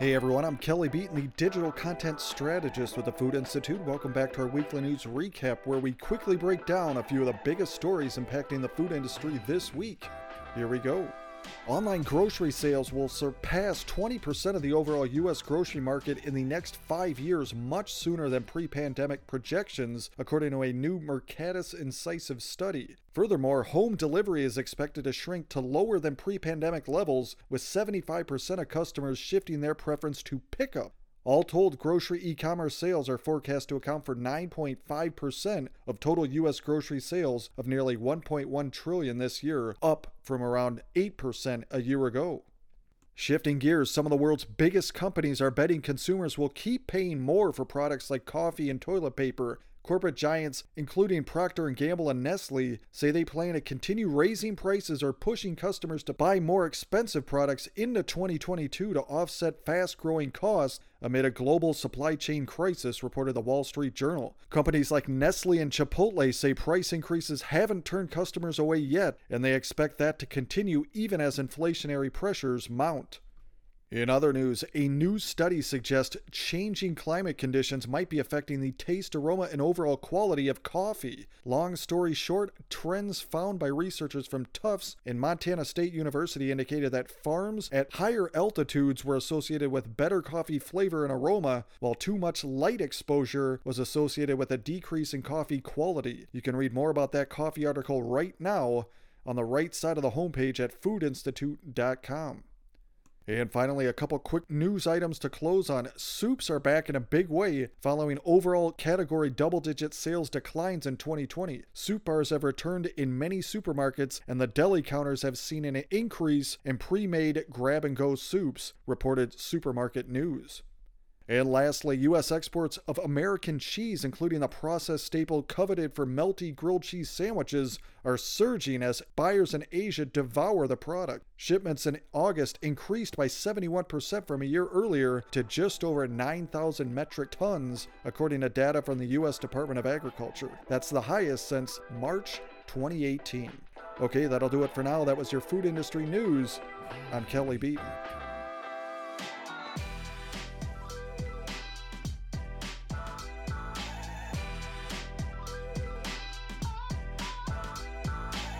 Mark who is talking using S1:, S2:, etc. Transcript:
S1: Hey everyone, I'm Kelly Beaton, the digital content strategist with the Food Institute. Welcome back to our weekly news recap where we quickly break down a few of the biggest stories impacting the food industry this week. Here we go. Online grocery sales will surpass 20% of the overall U.S. grocery market in the next five years, much sooner than pre pandemic projections, according to a new Mercatus Incisiv study. Furthermore, home delivery is expected to shrink to lower than pre pandemic levels, with 75% of customers shifting their preference to pickup. All told, grocery e commerce sales are forecast to account for 9.5% of total U.S. grocery sales of nearly 1.1 trillion this year, up from around 8% a year ago. Shifting gears, some of the world's biggest companies are betting consumers will keep paying more for products like coffee and toilet paper Corporate giants, including Procter & Gamble and Nestle, say they plan to continue raising prices or pushing customers to buy more expensive products into 2022 to offset fast-growing costs amid a global supply chain crisis, reported the Wall Street Journal. Companies like Nestle and Chipotle say price increases haven't turned customers away yet, and they expect that to continue even as inflationary pressures mount. In other news, a new study suggests changing climate conditions might be affecting the taste, aroma, and overall quality of coffee. Long story short, trends found by researchers from Tufts and Montana State University indicated that farms at higher altitudes were associated with better coffee flavor and aroma, while too much light exposure was associated with a decrease in coffee quality. You can read more about that coffee article right now on the right side of the homepage at foodinstitute.com. And finally, a couple quick news items to close on. Soups are back in a big way following overall category double digit sales declines in 2020. Soup bars have returned in many supermarkets, and the deli counters have seen an increase in pre made grab and go soups, reported Supermarket News. And lastly, U.S. exports of American cheese, including the processed staple coveted for melty grilled cheese sandwiches, are surging as buyers in Asia devour the product. Shipments in August increased by 71% from a year earlier to just over 9,000 metric tons, according to data from the U.S. Department of Agriculture. That's the highest since March 2018. Okay, that'll do it for now. That was your food industry news. I'm Kelly Beaton.